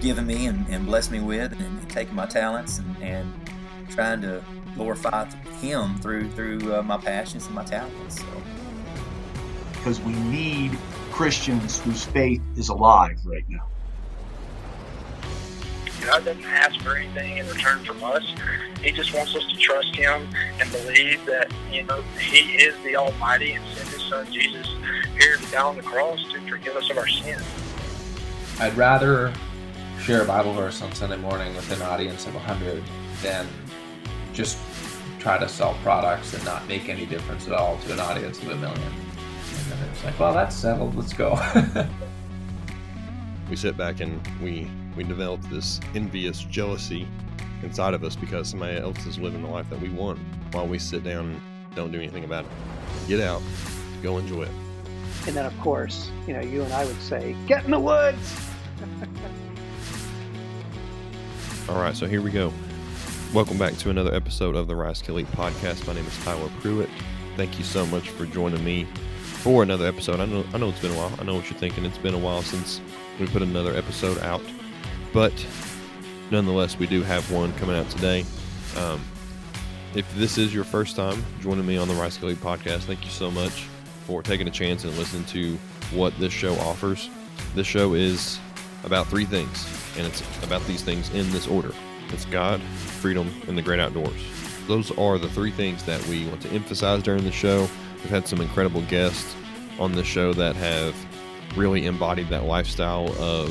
given me and, and blessed me with, and, and taking my talents and, and trying to glorify Him through through uh, my passions and my talents. So. Because we need Christians whose faith is alive right now. God doesn't ask for anything in return from us. He just wants us to trust Him and believe that you know He is the Almighty and sent His Son Jesus here to die on the cross to forgive us of our sins. I'd rather share a Bible verse on Sunday morning with an audience of 100 than just try to sell products and not make any difference at all to an audience of a million. And then it's like, well, that's settled. Let's go. we sit back and we we develop this envious jealousy inside of us because somebody else is living the life that we want while we sit down and don't do anything about it. Get out, go enjoy it. And then, of course, you know, you and I would say, get in the woods. All right, so here we go. Welcome back to another episode of the Rise Elite podcast. My name is Tyler Pruitt. Thank you so much for joining me for another episode. I know I know it's been a while. I know what you're thinking. It's been a while since we put another episode out, but nonetheless, we do have one coming out today. Um, if this is your first time joining me on the Rise Elite podcast, thank you so much for taking a chance and listening to what this show offers. This show is about three things, and it's about these things in this order. It's God, freedom, and the great outdoors. Those are the three things that we want to emphasize during the show. We've had some incredible guests on the show that have really embodied that lifestyle of,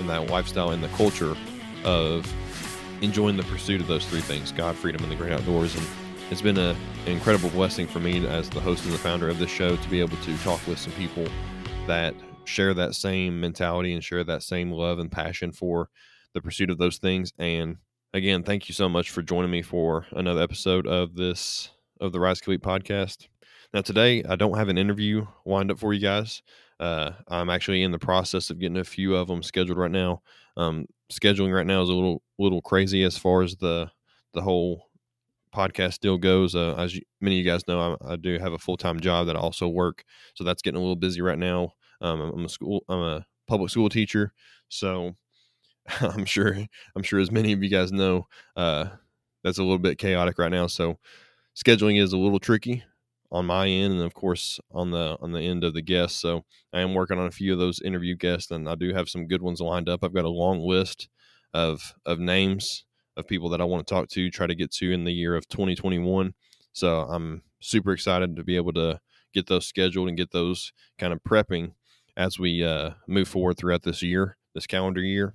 and that lifestyle and the culture of enjoying the pursuit of those three things God, freedom, and the great outdoors. And it's been a, an incredible blessing for me as the host and the founder of this show to be able to talk with some people that share that same mentality and share that same love and passion for the pursuit of those things. And again, thank you so much for joining me for another episode of this of the Rise Elite podcast. Now today I don't have an interview lined up for you guys. Uh, I'm actually in the process of getting a few of them scheduled right now. Um, scheduling right now is a little little crazy as far as the the whole podcast deal goes. Uh, as you, many of you guys know, I, I do have a full time job that I also work, so that's getting a little busy right now. Um, I'm a school, I'm a public school teacher, so I'm sure I'm sure as many of you guys know, uh, that's a little bit chaotic right now. So scheduling is a little tricky on my end, and of course on the on the end of the guests. So I am working on a few of those interview guests, and I do have some good ones lined up. I've got a long list of of names of people that I want to talk to, try to get to in the year of 2021. So I'm super excited to be able to get those scheduled and get those kind of prepping as we uh, move forward throughout this year, this calendar year.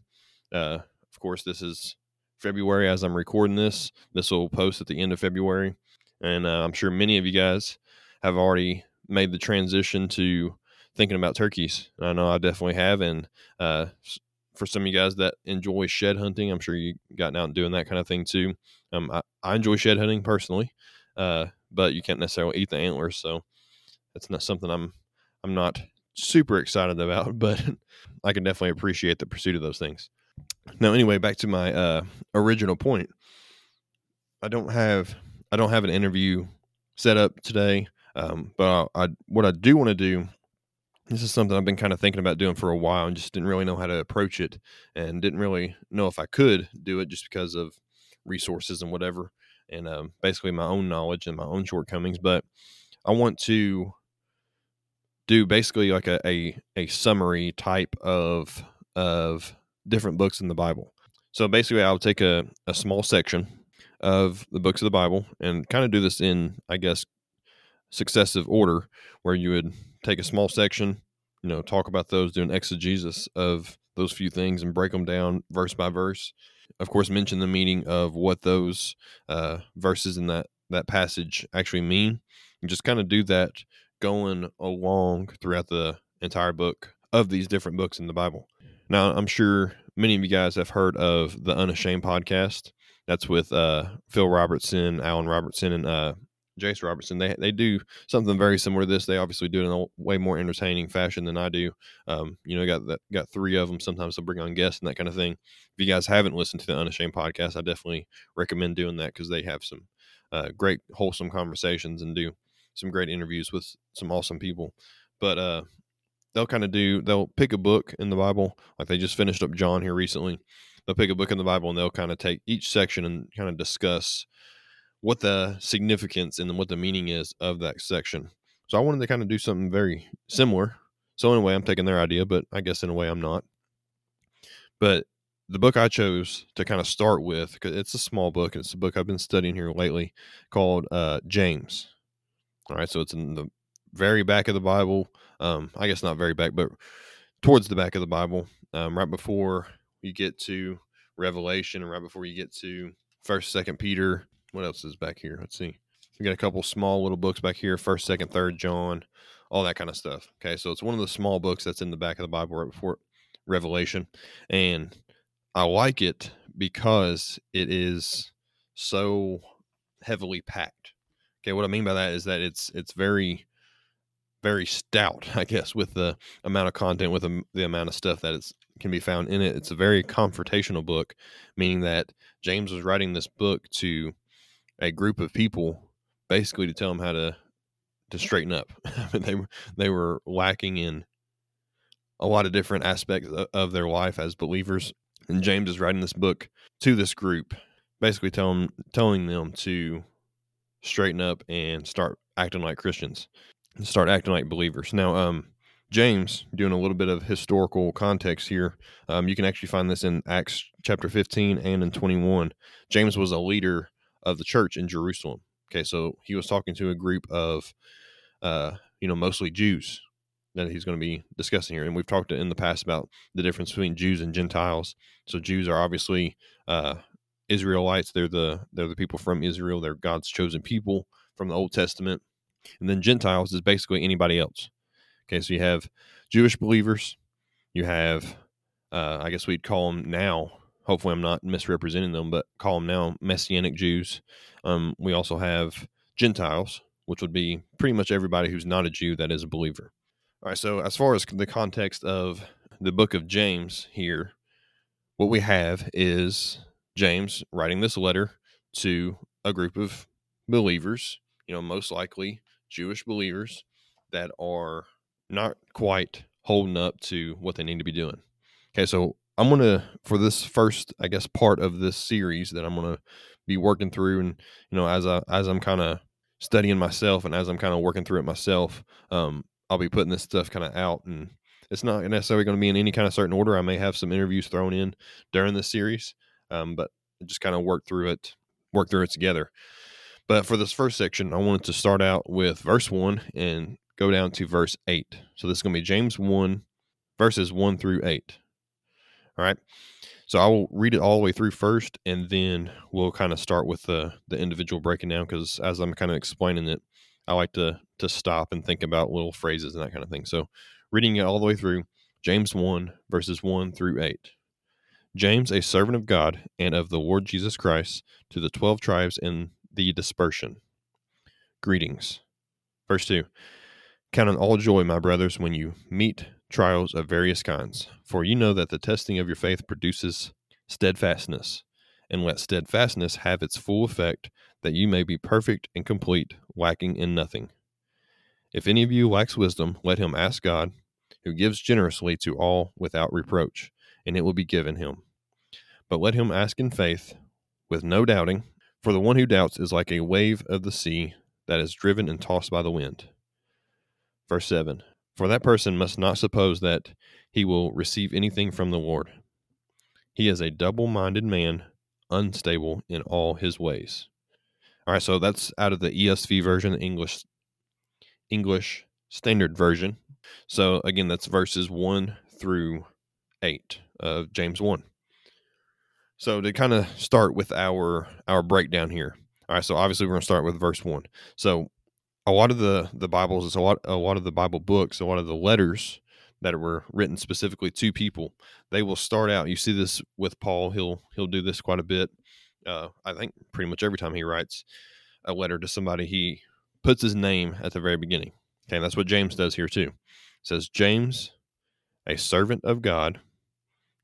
Uh, of course, this is February as I'm recording this. This will post at the end of February. And uh, I'm sure many of you guys have already made the transition to thinking about turkeys. I know I definitely have. And uh, for some of you guys that enjoy shed hunting, I'm sure you've gotten out and doing that kind of thing too. Um, I, I enjoy shed hunting personally, uh, but you can't necessarily eat the antlers. So that's not something I'm I'm not super excited about, but I can definitely appreciate the pursuit of those things. Now, anyway, back to my uh, original point. I don't have I don't have an interview set up today, um, but I, I what I do want to do. This is something I've been kind of thinking about doing for a while, and just didn't really know how to approach it, and didn't really know if I could do it just because of resources and whatever, and um, basically my own knowledge and my own shortcomings. But I want to do basically like a, a, a summary type of of different books in the Bible. So basically, I'll take a, a small section of the books of the Bible and kind of do this in, I guess, successive order, where you would take a small section, you know, talk about those, do an exegesis of those few things and break them down verse by verse. Of course, mention the meaning of what those uh, verses in that, that passage actually mean, and just kind of do that going along throughout the entire book of these different books in the Bible. Now, I'm sure many of you guys have heard of the Unashamed podcast. That's with uh, Phil Robertson, Alan Robertson, and uh, Jase Robertson. They they do something very similar to this. They obviously do it in a way more entertaining fashion than I do. Um, you know, got that got three of them. Sometimes they'll bring on guests and that kind of thing. If you guys haven't listened to the Unashamed podcast, I definitely recommend doing that because they have some uh, great wholesome conversations and do some great interviews with some awesome people. But uh, they'll kind of do they'll pick a book in the Bible, like they just finished up John here recently. They'll pick a book in the Bible and they'll kind of take each section and kind of discuss what the significance and what the meaning is of that section. So I wanted to kind of do something very similar. So in a way, I'm taking their idea, but I guess in a way, I'm not. But the book I chose to kind of start with, because it's a small book, and it's a book I've been studying here lately, called uh, James. All right, so it's in the very back of the Bible. Um, I guess not very back, but towards the back of the Bible, um, right before you get to Revelation, and right before you get to First, Second Peter. What else is back here? Let's see. We got a couple small little books back here. First, Second, Third John, all that kind of stuff. Okay, so it's one of the small books that's in the back of the Bible right before Revelation, and I like it because it is so heavily packed. Okay, what I mean by that is that it's it's very very stout, I guess, with the amount of content, with the, the amount of stuff that it's can be found in it. It's a very confrontational book, meaning that James was writing this book to a group of people, basically to tell them how to to straighten up. they they were lacking in a lot of different aspects of their life as believers, and James is writing this book to this group, basically telling telling them to straighten up and start acting like Christians and start acting like believers. Now, um, James, doing a little bit of historical context here, um, you can actually find this in Acts chapter 15 and in 21. James was a leader of the church in Jerusalem. Okay, so he was talking to a group of, uh, you know, mostly Jews that he's going to be discussing here. And we've talked in the past about the difference between Jews and Gentiles. So Jews are obviously uh, Israelites. They're the they're the people from Israel. They're God's chosen people from the Old Testament. And then Gentiles is basically anybody else. Okay, so you have Jewish believers, you have, uh, I guess we'd call them now, hopefully I'm not misrepresenting them, but call them now Messianic Jews. Um, we also have Gentiles, which would be pretty much everybody who's not a Jew that is a believer. All right, so as far as the context of the book of James here, what we have is James writing this letter to a group of believers, you know, most likely Jewish believers that are not quite holding up to what they need to be doing. Okay, so I'm going to, for this first, I guess, part of this series that I'm going to be working through, and, you know, as I, as I'm kind of studying myself and as I'm kind of working through it myself, um, I'll be putting this stuff kind of out and it's not necessarily going to be in any kind of certain order. I may have some interviews thrown in during this series, um, but just kind of work through it, work through it together. But for this first section, I wanted to start out with verse 1 and go down to verse 8. So this is going to be James 1, verses 1 through 8. All right. So I will read it all the way through first, and then we'll kind of start with the, the individual breaking down because as I'm kind of explaining it, I like to, to stop and think about little phrases and that kind of thing. So reading it all the way through, James 1, verses 1 through 8. James, a servant of God and of the Lord Jesus Christ, to the twelve tribes in the dispersion. Greetings. Verse 2 Count on all joy, my brothers, when you meet trials of various kinds, for you know that the testing of your faith produces steadfastness. And let steadfastness have its full effect, that you may be perfect and complete, lacking in nothing. If any of you lacks wisdom, let him ask God, who gives generously to all without reproach, and it will be given him. But let him ask in faith, with no doubting, for the one who doubts is like a wave of the sea that is driven and tossed by the wind. Verse 7 For that person must not suppose that he will receive anything from the Lord. He is a double minded man, unstable in all his ways. All right, so that's out of the ESV version, the English English Standard Version. So again, that's verses 1 through 8 of James 1. So to kind of start with our our breakdown here. All right, so obviously we're going to start with verse 1. So a lot of the the Bibles is a lot a lot of the Bible books, a lot of the letters that were written specifically to people, they will start out. You see this with Paul. He'll he'll do this quite a bit. Uh, I think pretty much every time he writes a letter to somebody, he puts his name at the very beginning. Okay, that's what James does here too. It says James, a servant of God.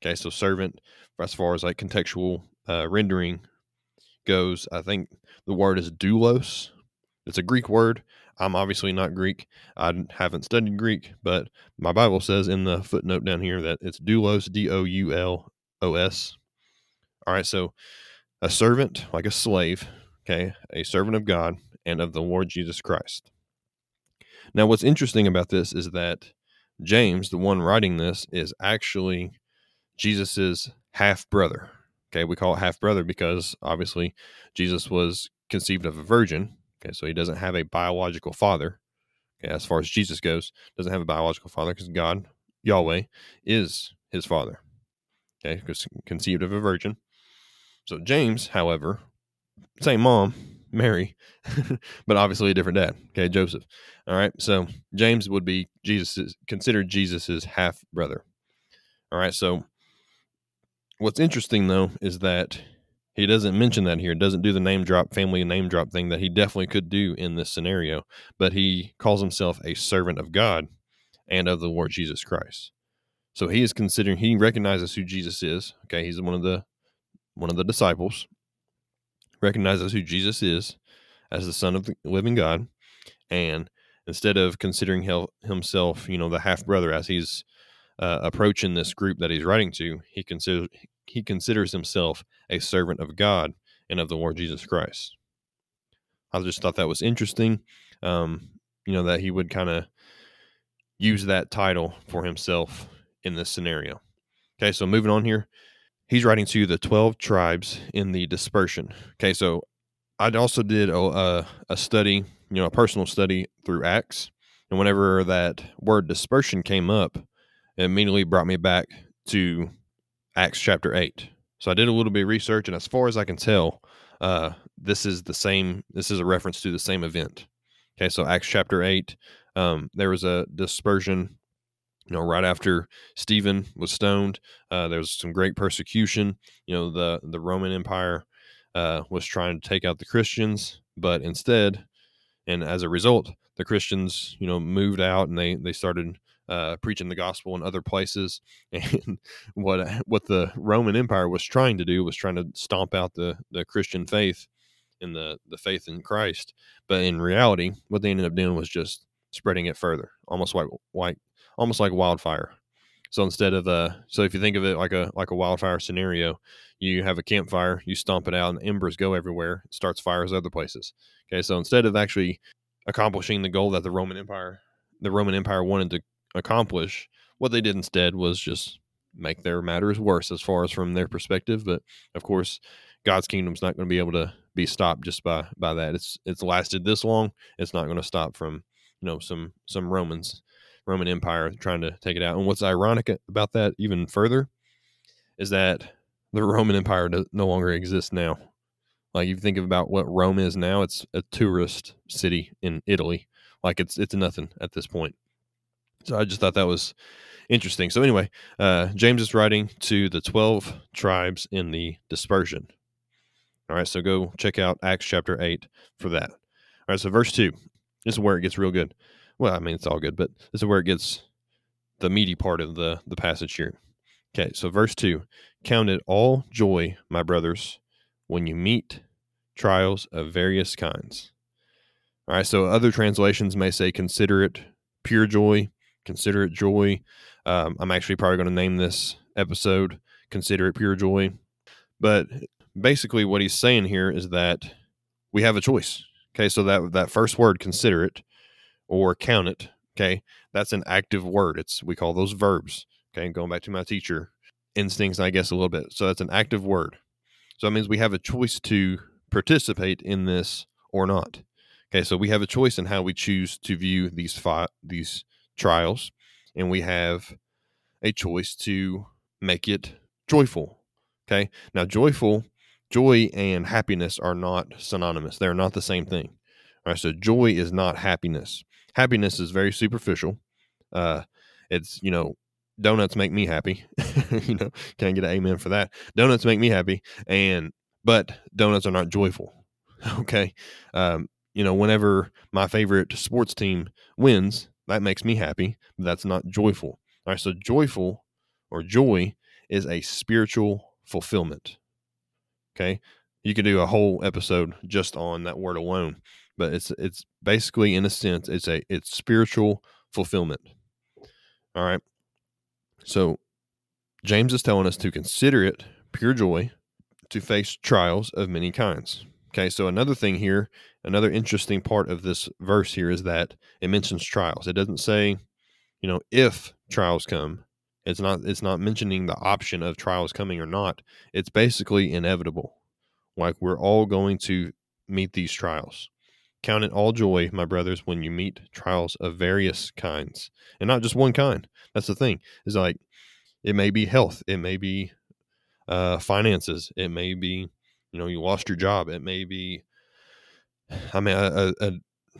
Okay, so servant as far as like contextual uh, rendering goes, I think the word is doulos. It's a Greek word. I'm obviously not Greek. I haven't studied Greek, but my Bible says in the footnote down here that it's doulos, D O U L O S. All right, so a servant, like a slave, okay, a servant of God and of the Lord Jesus Christ. Now, what's interesting about this is that James, the one writing this, is actually Jesus's half brother. Okay, we call it half brother because obviously Jesus was conceived of a virgin. Okay, so he doesn't have a biological father. Okay, as far as Jesus goes, doesn't have a biological father because God, Yahweh, is his father. Okay, because conceived of a virgin. So James, however, same mom, Mary, but obviously a different dad. Okay, Joseph. All right, so James would be Jesus considered Jesus's half brother. All right, so what's interesting though is that he doesn't mention that here. Doesn't do the name drop, family name drop thing that he definitely could do in this scenario. But he calls himself a servant of God and of the Lord Jesus Christ. So he is considering he recognizes who Jesus is. Okay, he's one of the one of the disciples. Recognizes who Jesus is as the Son of the living God, and instead of considering himself, you know, the half brother as he's uh, approaching this group that he's writing to, he considers he considers himself a servant of God and of the Lord Jesus Christ. I just thought that was interesting. Um, you know, that he would kind of use that title for himself in this scenario. Okay, so moving on here, he's writing to the 12 tribes in the dispersion. Okay, so I also did a, a study, you know, a personal study through Acts. And whenever that word dispersion came up, it immediately brought me back to Acts chapter 8. So I did a little bit of research, and as far as I can tell, uh, this is the same, this is a reference to the same event. Okay, so Acts chapter 8, um, there was a dispersion, you know, right after Stephen was stoned. Uh, there was some great persecution. You know, the, the Roman Empire uh, was trying to take out the Christians, but instead, and as a result, the Christians, you know, moved out and they, they started uh, preaching the gospel in other places. And what what the Roman Empire was trying to do was trying to stomp out the the Christian faith and the the faith in Christ. But in reality, what they ended up doing was just spreading it further, almost like like almost like wildfire. So instead of uh, so if you think of it like a like a wildfire scenario, you have a campfire, you stomp it out, and embers go everywhere. It starts fires other places. Okay, so instead of actually accomplishing the goal that the Roman Empire the Roman Empire wanted to accomplish. What they did instead was just make their matters worse as far as from their perspective. But of course, God's kingdom's not going to be able to be stopped just by by that. It's it's lasted this long. It's not going to stop from you know some some Romans, Roman Empire trying to take it out. And what's ironic about that even further is that the Roman Empire no longer exists now. Like if you think about what Rome is now, it's a tourist city in Italy. Like it's it's nothing at this point. I just thought that was interesting. So anyway, uh, James is writing to the 12 tribes in the dispersion. All right, so go check out Acts chapter 8 for that. All right, so verse 2. This is where it gets real good. Well, I mean, it's all good, but this is where it gets the meaty part of the, the passage here. Okay, so verse 2 Count it all joy, my brothers, when you meet trials of various kinds. All right, so other translations may say consider it pure joy, consider it joy. Um, I'm actually probably going to name this episode Consider It Pure Joy. But basically, what he's saying here is that we have a choice. Okay, so that, that first word, consider it or count it, okay, that's an active word. It's we call those verbs. Okay, going back to my teacher instincts, I guess, a little bit. So that's an active word. So that means we have a choice to participate in this or not. Okay, so we have a choice in how we choose to view these five, these trials, and we have a choice to make it joyful. Okay. Now, joyful, joy and happiness are not synonymous. They're not the same thing. All right. So, joy is not happiness. Happiness is very superficial. Uh, it's, you know, donuts make me happy. you know, can't get an amen for that? Donuts make me happy. And, but donuts are not joyful. Okay. Um, you know, whenever my favorite sports team wins, that makes me happy, but that's not joyful. All right, so joyful or joy is a spiritual fulfillment. Okay. You could do a whole episode just on that word alone. but it's it's basically in a sense it's a it's spiritual fulfillment. All right. So James is telling us to consider it pure joy to face trials of many kinds. Okay, so another thing here, another interesting part of this verse here is that it mentions trials. It doesn't say, you know, if trials come. It's not it's not mentioning the option of trials coming or not. It's basically inevitable. Like we're all going to meet these trials. Count it all joy, my brothers, when you meet trials of various kinds. And not just one kind. That's the thing. Is like it may be health, it may be uh, finances, it may be, you know, you lost your job, it may be, I mean, a, a,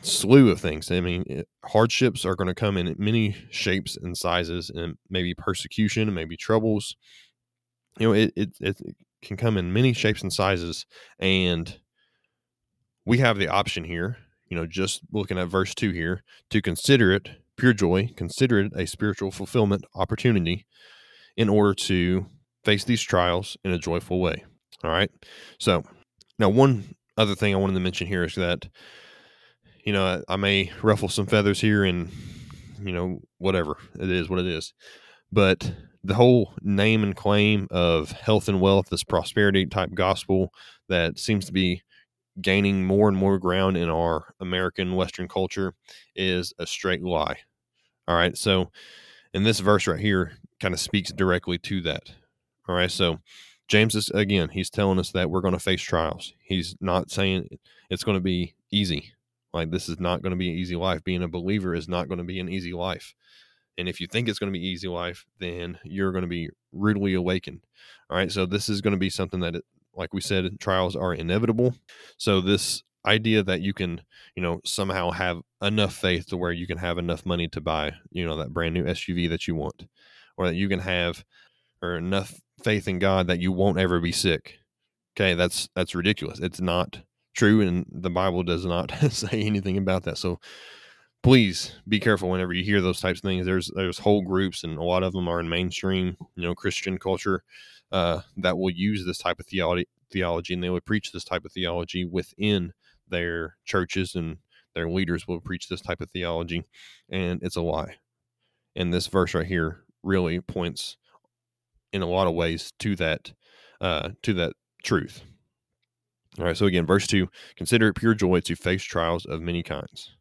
slew of things. I mean, it, hardships are going to come in many shapes and sizes, and maybe persecution, maybe troubles. You know, it, it, it can come in many shapes and sizes, and we have the option here. You know, just looking at verse two here, to consider it pure joy, consider it a spiritual fulfillment opportunity, in order to face these trials in a joyful way. All right. So now, one other thing I wanted to mention here is that you know, I, I may ruffle some feathers here and, you know, whatever. It is what it is. But the whole name and claim of health and wealth, this prosperity type gospel that seems to be gaining more and more ground in our American Western culture is a straight lie. All right. So, in this verse right here, kind of speaks directly to that. All right. So, James is again, he's telling us that we're going to face trials. He's not saying it's going to be easy. Like this is not going to be an easy life. Being a believer is not going to be an easy life. And if you think it's going to be easy life, then you're going to be rudely awakened. All right. So this is going to be something that, like we said, trials are inevitable. So this idea that you can, you know, somehow have enough faith to where you can have enough money to buy, you know, that brand new SUV that you want, or that you can have, or enough faith in God that you won't ever be sick. Okay, that's that's ridiculous. It's not true, and the Bible does not say anything about that. So please be careful whenever you hear those types of things. There's there's whole groups, and a lot of them are in mainstream, you know, Christian culture uh, that will use this type of theology, theology, and they will preach this type of theology within their churches, and their leaders will preach this type of theology, and it's a lie. And this verse right here really points, in a lot of ways, to that uh, to that truth. All right, so again, verse 2 consider it pure joy to face trials of many kinds.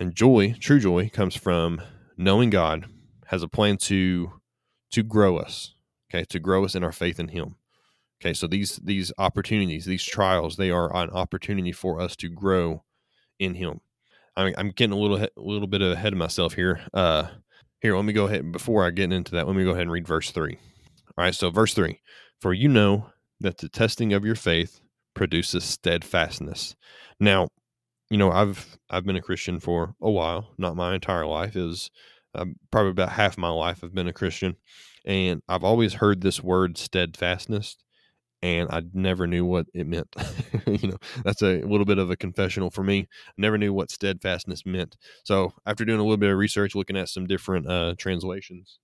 And joy, true joy, comes from knowing God has a plan to to grow us, okay, to grow us in our faith in Him. Okay, so these these opportunities, these trials, they are an opportunity for us to grow in Him. I I'm getting a little a little bit ahead of myself here. Uh, here, let me go ahead before I get into that. Let me go ahead and read verse three. All right, so verse three: For you know that the testing of your faith produces steadfastness. Now, you know, I've I've been a Christian for a while, not my entire life. Is uh, probably about half my life I've been a Christian, and I've always heard this word steadfastness, and I never knew what it meant. you know, that's a little bit of a confessional for me. I never knew what steadfastness meant. So after doing a little bit of research, looking at some different uh, translations,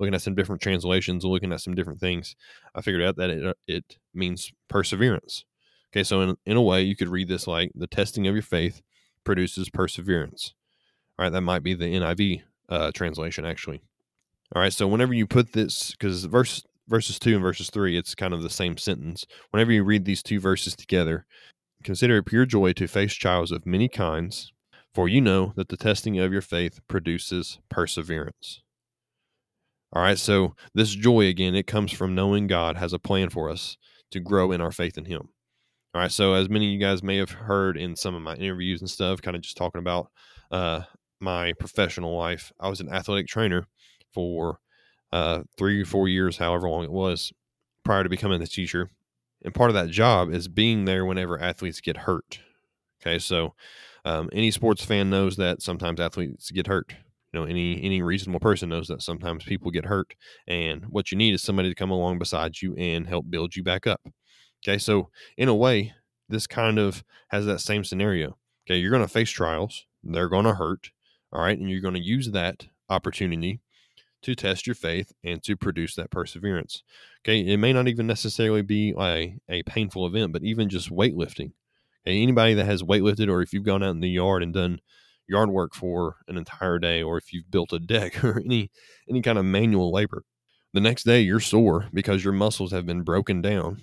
looking at some different translations, looking at some different things, I figured out that it uh, it means perseverance. Okay, so in, in a way, you could read this like the testing of your faith produces perseverance. All right, that might be the NIV uh, translation, actually. All right, so whenever you put this, because verse verses two and verses three, it's kind of the same sentence. Whenever you read these two verses together, consider it pure joy to face trials of many kinds, for you know that the testing of your faith produces perseverance. All right, so this joy again, it comes from knowing God has a plan for us to grow in our faith in Him. All right. So, as many of you guys may have heard in some of my interviews and stuff, kind of just talking about uh, my professional life, I was an athletic trainer for uh, three or four years, however long it was, prior to becoming a teacher. And part of that job is being there whenever athletes get hurt. Okay. So, um, any sports fan knows that sometimes athletes get hurt. You know, any any reasonable person knows that sometimes people get hurt, and what you need is somebody to come along beside you and help build you back up. Okay, so in a way, this kind of has that same scenario. Okay, you're going to face trials, they're going to hurt, all right, and you're going to use that opportunity to test your faith and to produce that perseverance. Okay, it may not even necessarily be a, a painful event, but even just weightlifting. Okay, anybody that has weightlifted, or if you've gone out in the yard and done yard work for an entire day, or if you've built a deck or any any kind of manual labor, the next day you're sore because your muscles have been broken down.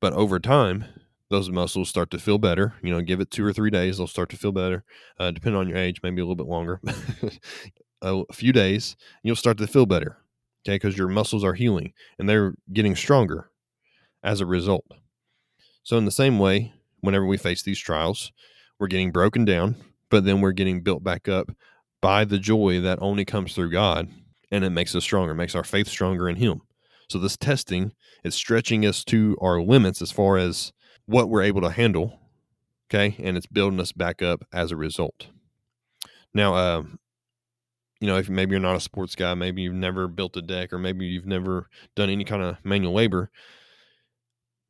But over time, those muscles start to feel better. You know, give it two or three days, they'll start to feel better. Uh, depending on your age, maybe a little bit longer. a few days, you'll start to feel better. Okay, because your muscles are healing and they're getting stronger as a result. So, in the same way, whenever we face these trials, we're getting broken down, but then we're getting built back up by the joy that only comes through God, and it makes us stronger, makes our faith stronger in Him. So, this testing is stretching us to our limits as far as what we're able to handle, okay, and it's building us back up as a result. Now, uh, you know, if maybe you're not a sports guy, maybe you've never built a deck, or maybe you've never done any kind of manual labor,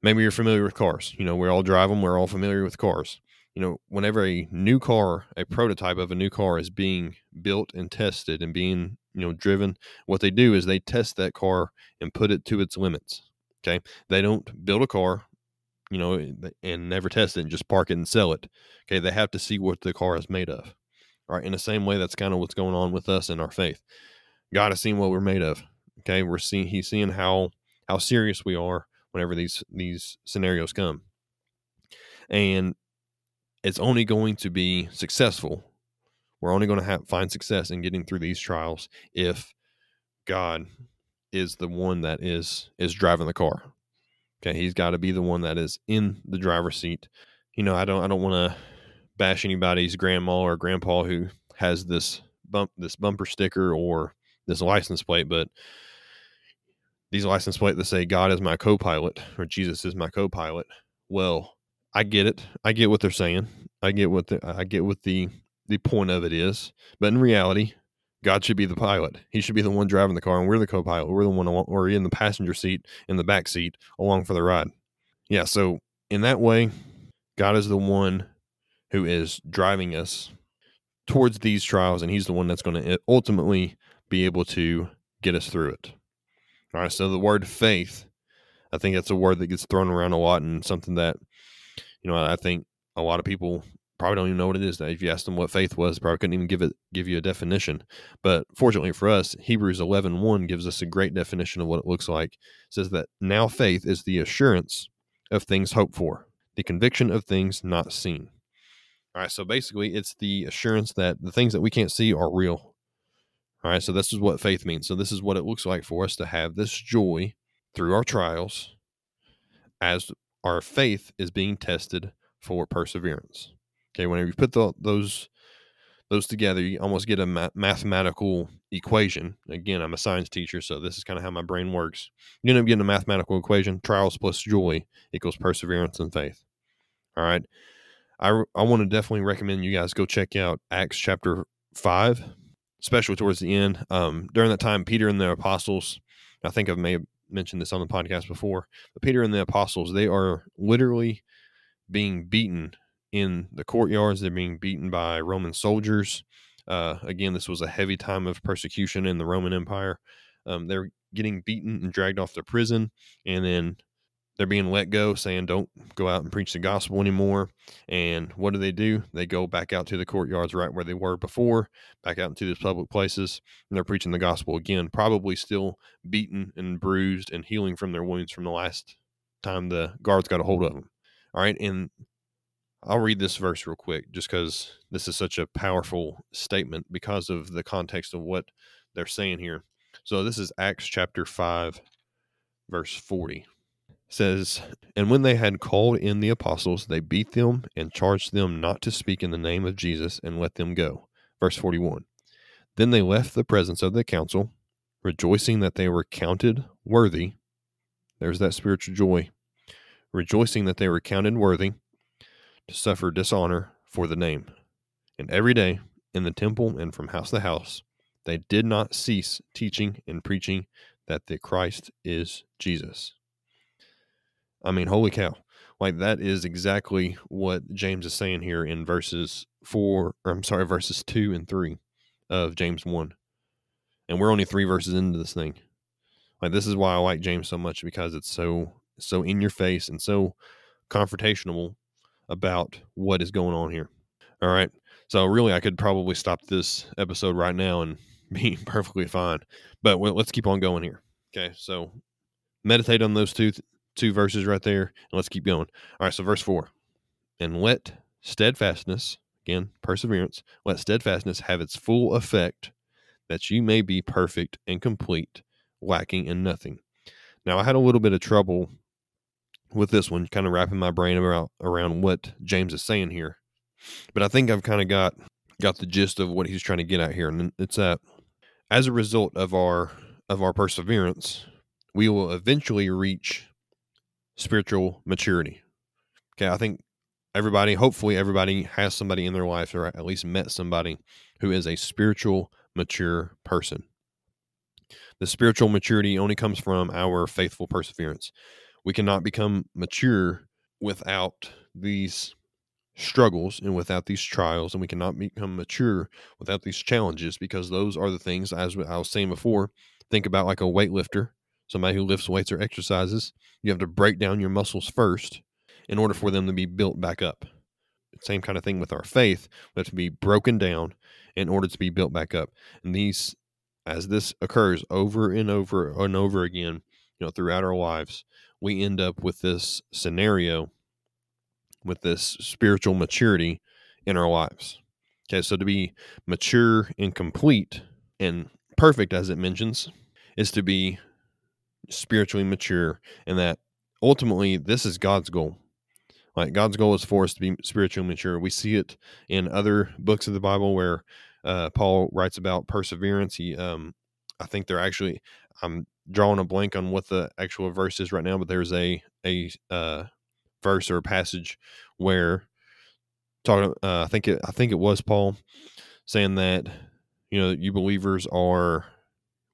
maybe you're familiar with cars. You know, we all drive them. We're all familiar with cars. You know, whenever a new car, a prototype of a new car is being built and tested and being, you know, driven, what they do is they test that car and put it to its limits. Okay. They don't build a car, you know, eh, and never test it and just park it and sell it. Okay. They have to see what the car is made of. All right. In the same way, that's kind of what's going on with us in our faith. God has seen what we're made of. Okay. We're seeing, he's seeing how, how serious we are whenever these these scenarios come and it's only going to be successful we're only going to have find success in getting through these trials if god is the one that is is driving the car okay he's got to be the one that is in the driver's seat you know i don't i don't want to bash anybody's grandma or grandpa who has this bump this bumper sticker or this license plate but these license plates that say God is my co-pilot or Jesus is my co-pilot. Well, I get it. I get what they're saying. I get what the I get what the the point of it is. But in reality, God should be the pilot. He should be the one driving the car, and we're the co-pilot. We're the one we're in the passenger seat, in the back seat, along for the ride. Yeah. So in that way, God is the one who is driving us towards these trials, and He's the one that's going to ultimately be able to get us through it. All right, so the word faith, I think that's a word that gets thrown around a lot and something that, you know, I think a lot of people probably don't even know what it is. If you ask them what faith was, probably couldn't even give it give you a definition. But fortunately for us, Hebrews 11, 1 gives us a great definition of what it looks like. It says that now faith is the assurance of things hoped for, the conviction of things not seen. All right, so basically, it's the assurance that the things that we can't see are real. All right, so this is what faith means. So this is what it looks like for us to have this joy through our trials as our faith is being tested for perseverance. Okay, whenever you put the, those those together, you almost get a ma- mathematical equation. Again, I'm a science teacher, so this is kind of how my brain works. You end up getting a mathematical equation: trials plus joy equals perseverance and faith. All right, I I want to definitely recommend you guys go check out Acts chapter five especially towards the end. Um, during that time, Peter and the apostles, I think I may mentioned this on the podcast before, but Peter and the apostles, they are literally being beaten in the courtyards. They're being beaten by Roman soldiers. Uh, again, this was a heavy time of persecution in the Roman Empire. Um, they're getting beaten and dragged off to prison, and then they're being let go, saying, Don't go out and preach the gospel anymore. And what do they do? They go back out to the courtyards right where they were before, back out into these public places, and they're preaching the gospel again, probably still beaten and bruised and healing from their wounds from the last time the guards got a hold of them. All right. And I'll read this verse real quick just because this is such a powerful statement because of the context of what they're saying here. So this is Acts chapter 5, verse 40 says, And when they had called in the apostles, they beat them and charged them not to speak in the name of Jesus and let them go. Verse 41. Then they left the presence of the council, rejoicing that they were counted worthy. There's that spiritual joy. Rejoicing that they were counted worthy to suffer dishonor for the name. And every day in the temple and from house to house, they did not cease teaching and preaching that the Christ is Jesus. I mean, holy cow. Like that is exactly what James is saying here in verses four, or I'm sorry, verses two and three of James one. And we're only three verses into this thing. Like this is why I like James so much because it's so so in your face and so confrontational about what is going on here. All right. So really, I could probably stop this episode right now and be perfectly fine. But let's keep on going here. Okay. So meditate on those two two verses right there, and let's keep going. All right. So verse four, and let steadfastness again perseverance let steadfastness have its full effect, that you may be perfect and complete, lacking in nothing. Now I had a little bit of trouble with this one, kind of wrapping my brain around around what James is saying here. But I think I've kind of got got the gist of what he's trying to get at here, and it's that as a result of our of our perseverance, we will eventually reach spiritual maturity. Okay, I think everybody, hopefully, everybody has somebody in their life, or at least met somebody who is a spiritual mature person. The spiritual maturity only comes from our faithful perseverance we cannot become mature without these struggles and without these trials and we cannot become mature without these challenges because those are the things as i was saying before think about like a weightlifter somebody who lifts weights or exercises you have to break down your muscles first in order for them to be built back up same kind of thing with our faith we have to be broken down in order to be built back up and these as this occurs over and over and over again you know throughout our lives we end up with this scenario with this spiritual maturity in our lives. Okay, so to be mature and complete and perfect, as it mentions, is to be spiritually mature, and that ultimately this is God's goal. Like God's goal is for us to be spiritually mature. We see it in other books of the Bible where uh, Paul writes about perseverance. He, um, I think they're actually, I'm drawing a blank on what the actual verse is right now, but there's a a uh, verse or a passage where talking. Uh, I think it I think it was Paul saying that you know you believers are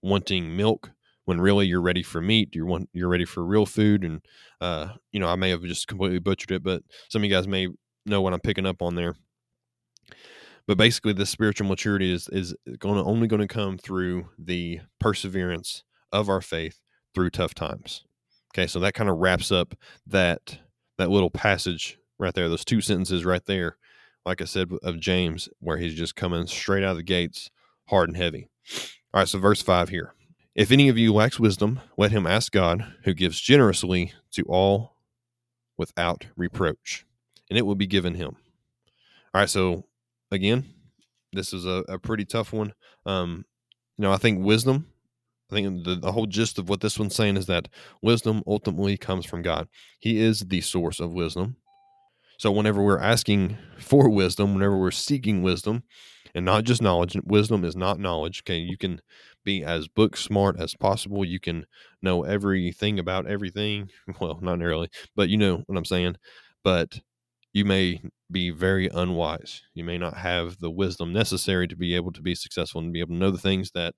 wanting milk when really you're ready for meat. You're want you're ready for real food, and uh, you know I may have just completely butchered it, but some of you guys may know what I'm picking up on there. But basically, the spiritual maturity is is going to only going to come through the perseverance of our faith through tough times. Okay, so that kind of wraps up that that little passage right there, those two sentences right there, like I said of James, where he's just coming straight out of the gates, hard and heavy. All right, so verse five here. If any of you lacks wisdom, let him ask God, who gives generously to all without reproach, and it will be given him. All right, so again, this is a, a pretty tough one. Um, you know, I think wisdom I think the, the whole gist of what this one's saying is that wisdom ultimately comes from God. He is the source of wisdom. So whenever we're asking for wisdom, whenever we're seeking wisdom, and not just knowledge, wisdom is not knowledge. Okay, you can be as book smart as possible. You can know everything about everything. Well, not really, but you know what I'm saying. But you may be very unwise. You may not have the wisdom necessary to be able to be successful and be able to know the things that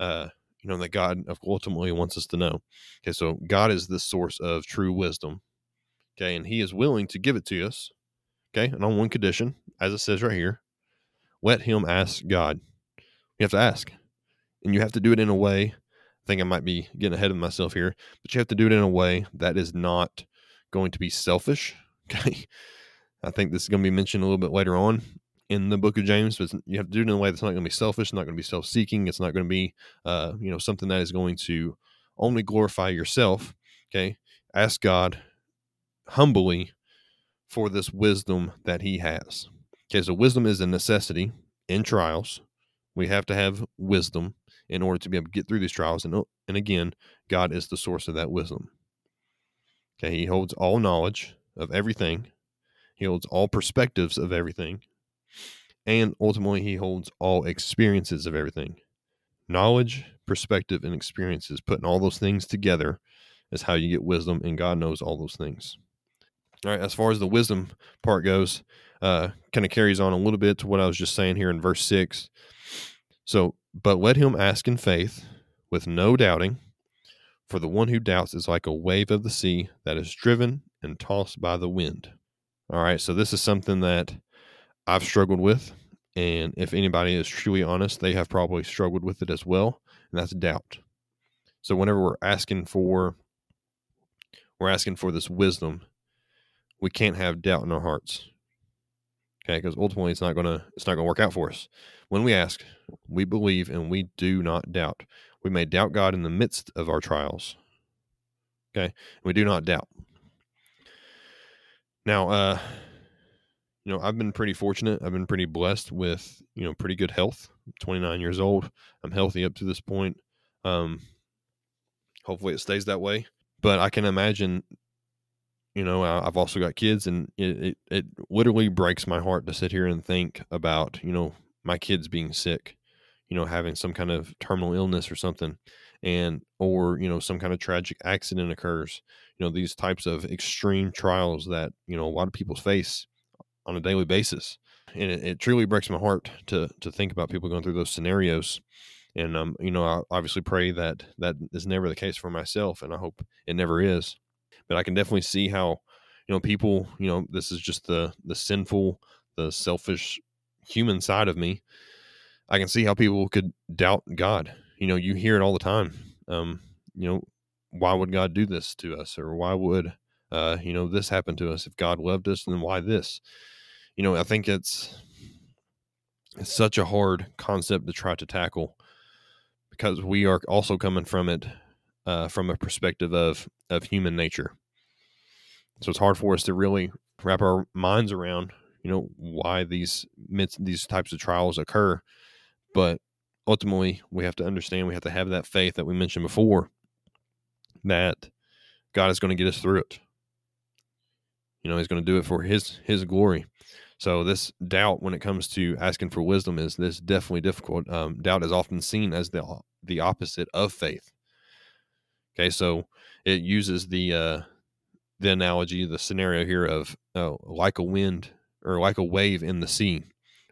uh, you know, that God ultimately wants us to know. Okay, so God is the source of true wisdom. Okay, and He is willing to give it to us. Okay, and on one condition, as it says right here, let Him ask God. You have to ask, and you have to do it in a way. I think I might be getting ahead of myself here, but you have to do it in a way that is not going to be selfish. Okay, I think this is going to be mentioned a little bit later on in the book of James, but you have to do it in a way that's not going to be selfish, not going to be self-seeking. It's not going to be, uh, you know, something that is going to only glorify yourself. Okay, ask God humbly for this wisdom that He has. Okay, so wisdom is a necessity in trials. We have to have wisdom in order to be able to get through these trials. And, and again, God is the source of that wisdom. Okay, He holds all knowledge of everything. He holds all perspectives of everything and ultimately he holds all experiences of everything knowledge perspective and experiences putting all those things together is how you get wisdom and god knows all those things all right as far as the wisdom part goes uh kind of carries on a little bit to what i was just saying here in verse 6 so but let him ask in faith with no doubting for the one who doubts is like a wave of the sea that is driven and tossed by the wind all right so this is something that I've struggled with. And if anybody is truly honest, they have probably struggled with it as well. And that's doubt. So whenever we're asking for we're asking for this wisdom, we can't have doubt in our hearts. Okay, because ultimately it's not gonna it's not gonna work out for us. When we ask, we believe and we do not doubt. We may doubt God in the midst of our trials. Okay, we do not doubt. Now, uh, you know, I've been pretty fortunate. I've been pretty blessed with you know pretty good health. I'm 29 years old. I'm healthy up to this point. Um, hopefully, it stays that way. But I can imagine you know i've also got kids and it, it, it, literally breaks my heart to sit here and think about you know my kids being sick you know having some kind of terminal illness or something and or you know some kind of tragic accident occurs you know these types of extreme trials that you know a lot of people face on a daily basis. And it, it truly breaks my heart to to think about people going through those scenarios. And um you know i obviously pray that that is never the case for myself and i hope it never is but I can definitely see how you know people you know this is just the the sinful the selfish human side of me. I can see how people could doubt God. You know you hear it all the time um you know why would God do this to us? or why would uh you know this happen to us? If God loved us then why this? You know I think it's it's such a hard concept to try to tackle because we are also coming from it uh, from a perspective of of human nature. So it's hard for us to really wrap our minds around, you know, why these these types of trials occur. But ultimately, we have to understand, we have to have that faith that we mentioned before, that God is going to get us through it. You know, He's going to do it for His His glory. So this doubt, when it comes to asking for wisdom, is this definitely difficult. Um, doubt is often seen as the the opposite of faith. Okay, so it uses the uh, the analogy, the scenario here of uh, like a wind or like a wave in the sea,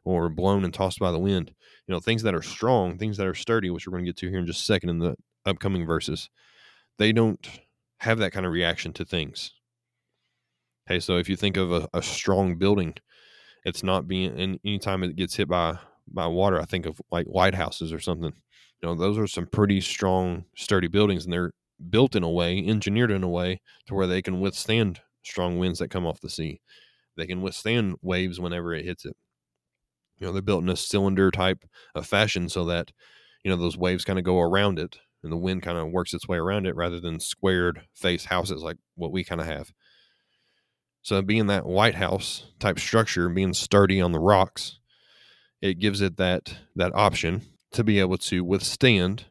or blown and tossed by the wind. You know, things that are strong, things that are sturdy, which we're going to get to here in just a second in the upcoming verses. They don't have that kind of reaction to things. Okay, so if you think of a, a strong building, it's not being and anytime it gets hit by by water, I think of like lighthouses or something. You know, those are some pretty strong, sturdy buildings, and they're built in a way, engineered in a way to where they can withstand strong winds that come off the sea. They can withstand waves whenever it hits it. You know, they're built in a cylinder type of fashion so that, you know, those waves kind of go around it and the wind kind of works its way around it rather than squared face houses like what we kind of have. So being that White House type structure, being sturdy on the rocks, it gives it that that option to be able to withstand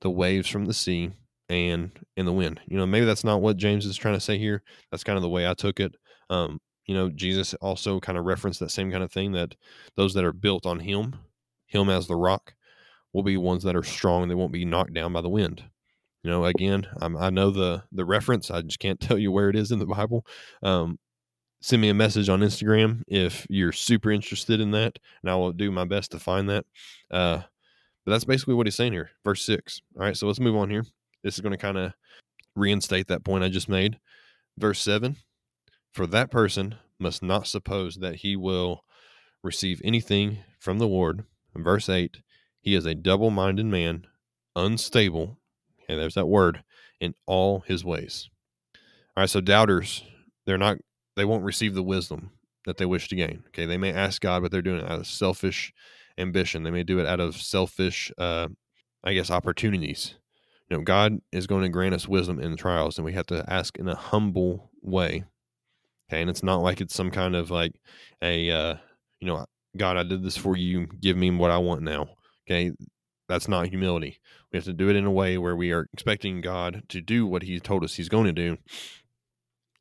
the waves from the sea and in the wind. You know, maybe that's not what James is trying to say here. That's kind of the way I took it. Um, you know, Jesus also kind of referenced that same kind of thing that those that are built on Him, Him as the rock, will be ones that are strong. They won't be knocked down by the wind. You know, again, I'm, i know the the reference. I just can't tell you where it is in the Bible. Um, send me a message on Instagram if you're super interested in that, and I will do my best to find that. Uh, but that's basically what he's saying here, verse six. All right, so let's move on here. This is going to kind of reinstate that point I just made. Verse 7 For that person must not suppose that he will receive anything from the Lord. And verse 8 He is a double minded man, unstable. Okay, there's that word in all his ways. All right, so doubters, they're not, they won't receive the wisdom that they wish to gain. Okay, they may ask God, but they're doing it out of selfish ambition. They may do it out of selfish, uh, I guess, opportunities know, God is going to grant us wisdom in trials, and we have to ask in a humble way. Okay, and it's not like it's some kind of like a, uh, you know, God, I did this for you. Give me what I want now. Okay, that's not humility. We have to do it in a way where we are expecting God to do what He told us He's going to do,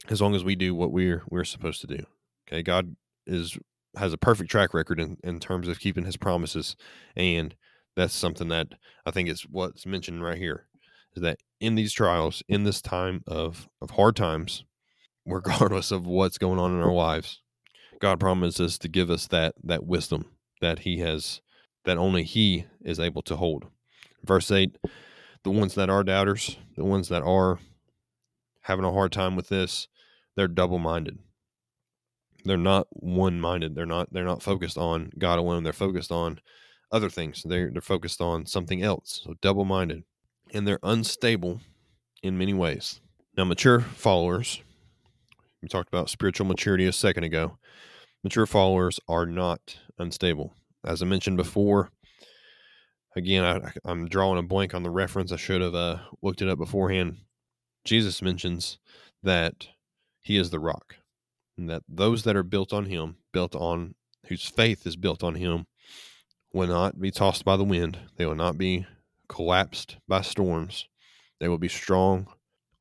as long as we do what we're we're supposed to do. Okay, God is has a perfect track record in, in terms of keeping His promises, and that's something that I think is what's mentioned right here is that in these trials, in this time of, of hard times, regardless of what's going on in our lives, God promises to give us that that wisdom that He has that only He is able to hold. Verse eight, the ones that are doubters, the ones that are having a hard time with this, they're double minded. They're not one minded. They're not they're not focused on God alone. They're focused on other things. They're they're focused on something else. So double minded and they're unstable in many ways. Now, mature followers, We talked about spiritual maturity a second ago. Mature followers are not unstable. As I mentioned before, again, I, I'm drawing a blank on the reference. I should have uh, looked it up beforehand. Jesus mentions that he is the rock, and that those that are built on him, built on whose faith is built on him, will not be tossed by the wind. They will not be collapsed by storms. They will be strong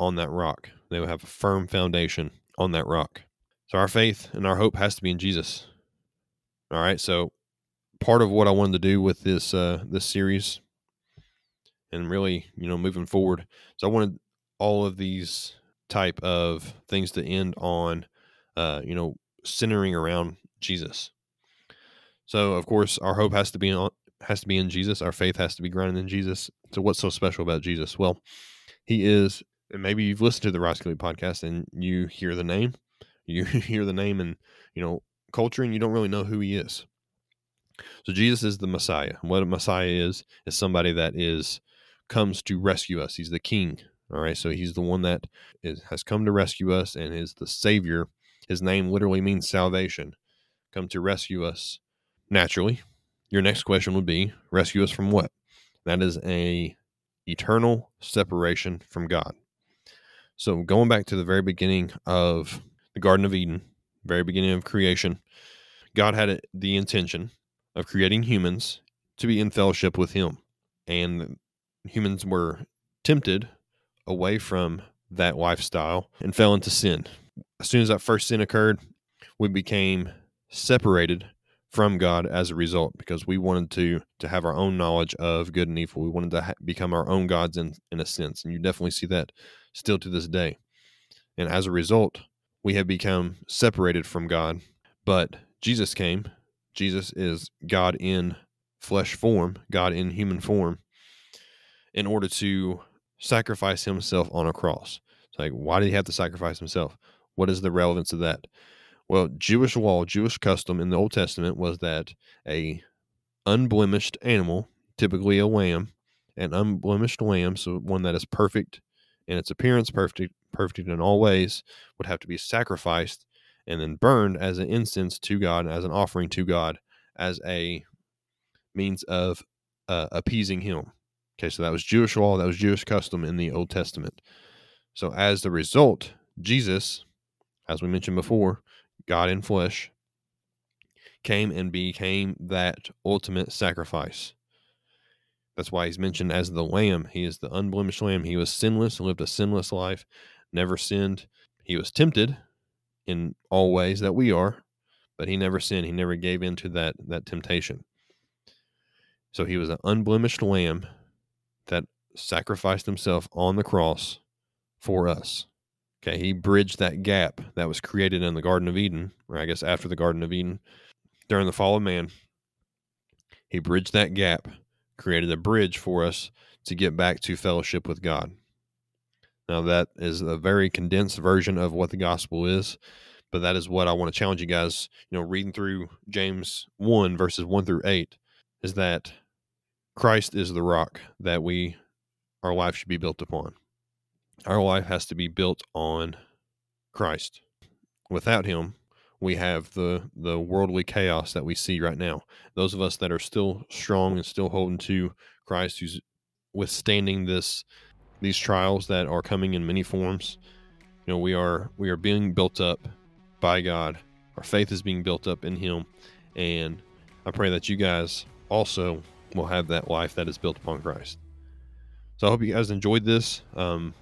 on that rock. They will have a firm foundation on that rock. So our faith and our hope has to be in Jesus. All right. So part of what I wanted to do with this uh, this series, and really, you know, moving forward, so I wanted all of these type of things to end on, uh, you know, centering around Jesus. So of course, our hope has to be on has to be in Jesus. Our faith has to be grounded in Jesus. So what's so special about Jesus? Well, he is. And maybe you've listened to the Kelly podcast and you hear the name, you hear the name and you know culture, and you don't really know who he is. So Jesus is the Messiah. What a Messiah is is somebody that is comes to rescue us. He's the King. All right, so he's the one that is, has come to rescue us and is the Savior. His name literally means salvation. Come to rescue us. Naturally, your next question would be rescue us from what? That is a eternal separation from God. So going back to the very beginning of the Garden of Eden, very beginning of creation, God had the intention of creating humans to be in fellowship with him. And humans were tempted away from that lifestyle and fell into sin. As soon as that first sin occurred, we became separated from God as a result because we wanted to to have our own knowledge of good and evil. We wanted to ha- become our own gods in in a sense, and you definitely see that still to this day. And as a result, we have become separated from God. But Jesus came. Jesus is God in flesh form, God in human form, in order to sacrifice himself on a cross. It's like, why did he have to sacrifice himself? What is the relevance of that? Well, Jewish law, Jewish custom in the Old Testament was that a unblemished animal, typically a lamb, an unblemished lamb, so one that is perfect in its appearance, perfect perfect in all ways, would have to be sacrificed and then burned as an incense to God, as an offering to God, as a means of uh, appeasing Him. Okay, so that was Jewish law, that was Jewish custom in the Old Testament. So as the result, Jesus, as we mentioned before, God in flesh, came and became that ultimate sacrifice. That's why he's mentioned as the Lamb. He is the unblemished Lamb. He was sinless, lived a sinless life, never sinned. He was tempted in all ways that we are, but he never sinned. He never gave in to that, that temptation. So he was an unblemished Lamb that sacrificed himself on the cross for us. Okay, he bridged that gap that was created in the Garden of Eden, or I guess after the Garden of Eden, during the fall of man. He bridged that gap, created a bridge for us to get back to fellowship with God. Now, that is a very condensed version of what the gospel is, but that is what I want to challenge you guys. You know, reading through James 1, verses 1 through 8, is that Christ is the rock that we, our life should be built upon our life has to be built on Christ. Without him, we have the the worldly chaos that we see right now. Those of us that are still strong and still holding to Christ who's withstanding this these trials that are coming in many forms. You know, we are we are being built up by God. Our faith is being built up in him and I pray that you guys also will have that life that is built upon Christ. So I hope you guys enjoyed this. Um,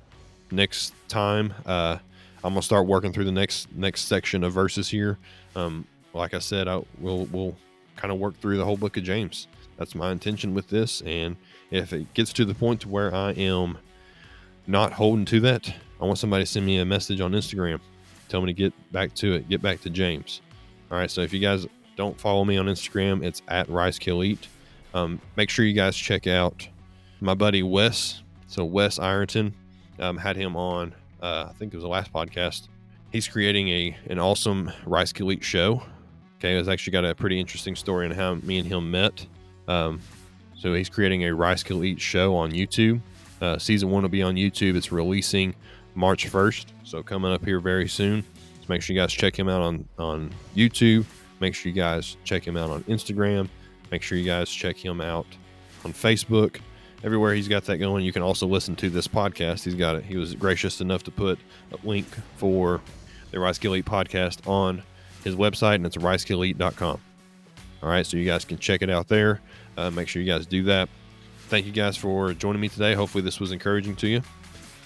next time. Uh, I'm gonna start working through the next next section of verses here. Um, like I said, I will we'll kind of work through the whole book of James. That's my intention with this. And if it gets to the point to where I am not holding to that, I want somebody to send me a message on Instagram, tell me to get back to it, get back to James. All right. So if you guys don't follow me on Instagram, it's at Rice Kill Eat. Um, make sure you guys check out my buddy Wes. So Wes Ironton um, had him on. Uh, I think it was the last podcast. He's creating a an awesome Rice Elite show. Okay, it's actually got a pretty interesting story on how me and him met. Um, so he's creating a Rice Elite show on YouTube. Uh, season one will be on YouTube. It's releasing March 1st, so coming up here very soon. Make sure you guys check him out on on YouTube. Make sure you guys check him out on Instagram. Make sure you guys check him out on Facebook. Everywhere he's got that going, you can also listen to this podcast. He's got it. He was gracious enough to put a link for the Rice Kill Eat podcast on his website, and it's ricekill.eat.com. All right, so you guys can check it out there. Uh, make sure you guys do that. Thank you guys for joining me today. Hopefully, this was encouraging to you.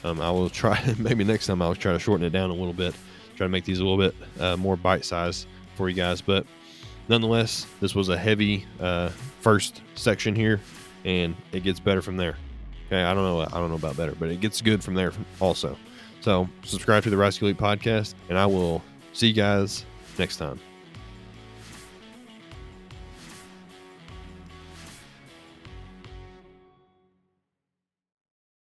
Um, I will try, maybe next time, I'll try to shorten it down a little bit, try to make these a little bit uh, more bite size for you guys. But nonetheless, this was a heavy uh, first section here, and it gets better from there. Okay, I don't know, I don't know about better, but it gets good from there also. So subscribe to the Kill Eat podcast, and I will see you guys next time.